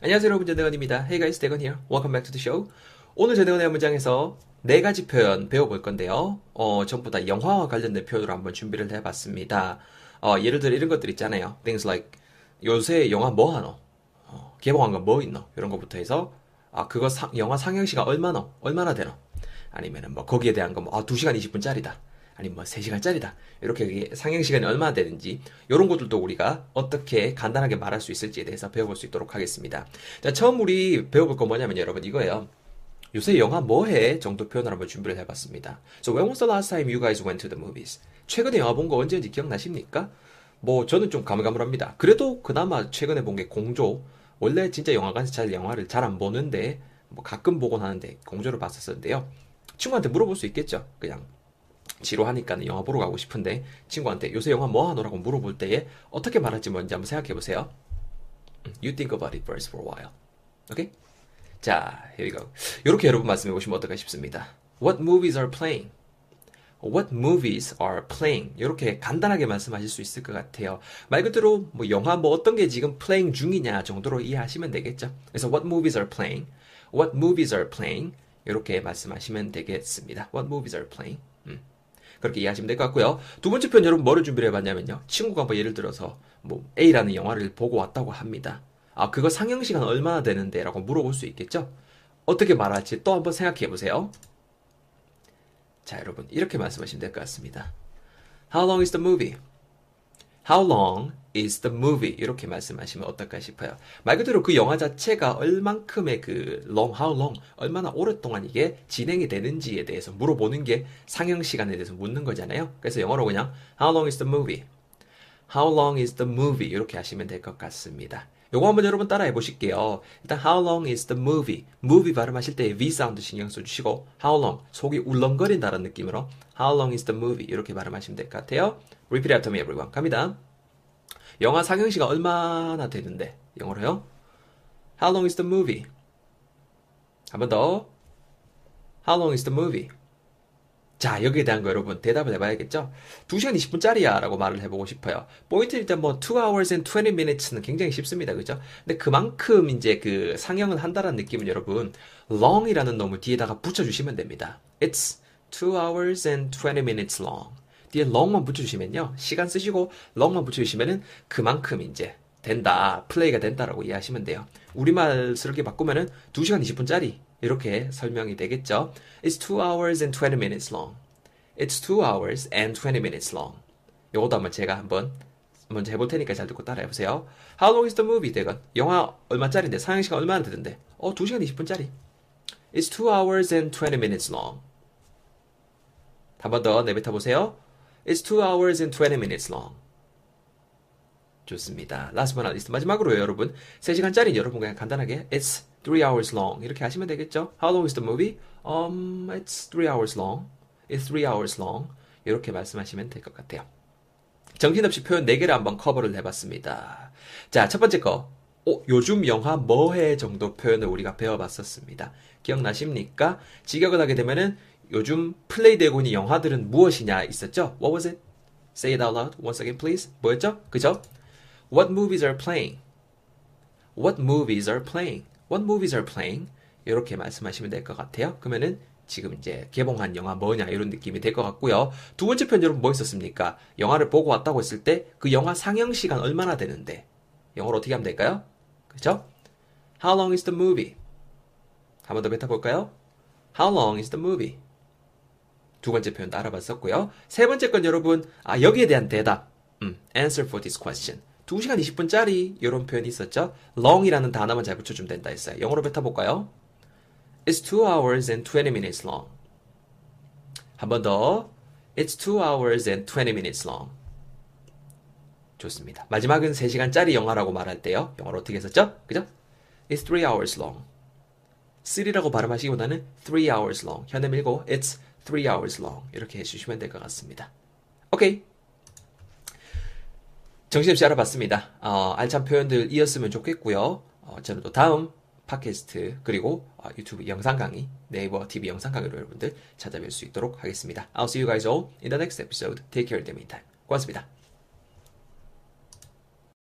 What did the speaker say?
안녕하세요 여러분 전대건입니다. Hey guys, 대건 here. Welcome back to the show. 오늘 전대건의 문장에서 네 가지 표현 배워볼 건데요. 어, 전부 다 영화와 관련된 표현으로 한번 준비를 해봤습니다. 어, 예를 들어 이런 것들 있잖아요. Things like 요새 영화 뭐 하노? 어, 개봉한 거뭐 있노? 이런 것부터 해서 아 그거 상, 영화 상영 시간 얼마노? 얼마나 되노? 아니면은 뭐 거기에 대한 거뭐 아, 2시간 20분짜리다. 아니면 뭐 3시간짜리다. 이렇게 상영 시간이 얼마나 되는지 이런 것들도 우리가 어떻게 간단하게 말할 수 있을지에 대해서 배워볼 수 있도록 하겠습니다. 자, 처음 우리 배워볼 거 뭐냐면 여러분 이거예요. 요새 영화 뭐해? 정도 표현을 한번 준비를 해봤습니다. So when was the last time you guys went to the movies? 최근에 영화 본 거 언제인지 기억나십니까? 뭐 저는 좀 가물가물합니다. 그래도 그나마 최근에 본 게 공조. 원래 진짜 영화관에서 잘 영화를 잘 안 보는데 뭐 가끔 보곤 하는데 공조를 봤었는데요. 친구한테 물어볼 수 있겠죠. 그냥 지루하니까 영화 보러 가고 싶은데 친구한테 요새 영화 뭐 하노라고 물어볼 때에 어떻게 말할지 먼저 한번 생각해 보세요. You think about it first for a while. 오케이? 자, here we go. 이렇게 여러분 말씀해 보시면 어떨까 싶습니다. What movies are playing? What movies are playing? 이렇게 간단하게 말씀하실 수 있을 것 같아요. 말 그대로 뭐 영화 뭐 어떤 게 지금 playing 중이냐 정도로 이해하시면 되겠죠. 그래서 what movies are playing? What movies are playing? 이렇게 말씀하시면 되겠습니다. What movies are playing? 음. 그렇게 이해하시면 될 것 같고요. 두 번째 편 여러분 뭐를 준비를 해봤냐면요. 친구가 뭐 예를 들어서 뭐 A라는 영화를 보고 왔다고 합니다. 아 그거 상영 시간 얼마나 되는데? 라고 물어볼 수 있겠죠? 어떻게 말할지 또 한번 생각해 보세요. 자 여러분 이렇게 말씀하시면 될 것 같습니다. How long is the movie? How long is the movie? 이렇게 말씀하시면 어떨까 싶어요. 말 그대로 그 영화 자체가 얼만큼의 그 long, how long, 얼마나 오랫동안 이게 진행이 되는지에 대해서 물어보는 게 상영 시간에 대해서 묻는 거잖아요. 그래서 영어로 그냥 How long is the movie? How long is the movie? 이렇게 하시면 될 것 같습니다. 요거 한번 여러분 따라해 보실게요. 일단 how long is the movie? movie 발음하실 때 V 사운드 신경 써주시고 how long 속이 울렁거린다는 느낌으로 how long is the movie? 이렇게 발음하시면 될 것 같아요. Repeat after me everyone. 갑니다. 영화 상영 시간 얼마나 되는데? 영어로요. How long is the movie? 한 번 더. How long is the movie? 자, 여기에 대한 거 여러분 대답을 해봐야겠죠? 2시간 20분짜리야 라고 말을 해보고 싶어요. 포인트는 일단 뭐 2 hours and 20 minutes는 굉장히 쉽습니다. 그죠? 근데 그만큼 이제 그 상영을 한다는 느낌은 여러분 long이라는 놈을 뒤에다가 붙여주시면 됩니다. It's 2 hours and 20 minutes long. 뒤에 long만 붙여주시면요. 시간 쓰시고 long만 붙여주시면은 그만큼 이제 된다. 플레이가 된다라고 이해하시면 돼요. 우리말스럽게 바꾸면은 2시간 20분짜리 이렇게 설명이 되겠죠. It's 2 hours and 20 minutes long. It's 2 hours and 20 minutes long. 요것도 한번 제가 한번 먼저 해볼 테니까 잘 듣고 따라해 보세요. How long is the movie? 대건 영화 얼마짜리인데 상영 시간 얼마나 되던데? 어 2시간 20분짜리. It's 2 hours and 20 minutes long. 한 번 더 내뱉어 보세요. It's 2 hours and 20 minutes long. 좋습니다. Last but not least 마지막으로요, 여러분. 3시간짜리 여러분 그냥 간단하게 It's 3 hours long 이렇게 하시면 되겠죠? How long is the movie? Um, it's 3 hours long. It's 3 hours long. 이렇게 말씀하시면 될 것 같아요. 정신없이 표현 4개를 한번 커버를 해봤습니다. 자, 첫 번째 거. 어, 요즘 영화 뭐해 정도 표현을 우리가 배워봤었습니다. 기억나십니까? 직역을 하게 되면은 요즘 플레이되고 있는 영화들은 무엇이냐 있었죠? What was it? Say it out loud once again, please. 뭐였죠? 그죠? What movies are playing? What movies are playing? What movies are playing? 이렇게 말씀하시면 될 것 같아요. 그러면은 지금 이제 개봉한 영화 뭐냐 이런 느낌이 될 것 같고요. 두 번째 편 여러분 뭐 있었습니까? 영화를 보고 왔다고 했을 때 그 영화 상영 시간 얼마나 되는데 영어로 어떻게 하면 될까요? 그죠? How long is the movie? 한 번 더 뱉어볼까요? How long is the movie? 두 번째 표현도 알아봤었고요. 세 번째 건 여러분, 아, 여기에 대한 대답. 음, answer for this question. 2시간 20분짜리 이런 표현이 있었죠. long이라는 단어만 잘 붙여주면 된다 했어요. 영어로 뱉어볼까요? It's 2 hours and 20 minutes long. 한 번 더. It's 2 hours and 20 minutes long. 좋습니다. 마지막은 3시간짜리 영화라고 말할 때요. 영어로 어떻게 했었죠? 그죠? It's 3 hours long. 3라고 발음하시기보다는 3 hours long. 현대 밀고 It's 3 hours long. 이렇게 해주시면 될 것 같습니다. 오케이. 정신없이 알아봤습니다. 어, 알찬 표현들 이었으면 좋겠고요. 어, 저는 또 다음 팟캐스트 그리고 어, 유튜브 영상 강의, 네이버 TV 영상 강의로 여러분들 찾아뵐 수 있도록 하겠습니다. I'll see you guys all in the next episode. Take care in the meantime. 고맙습니다.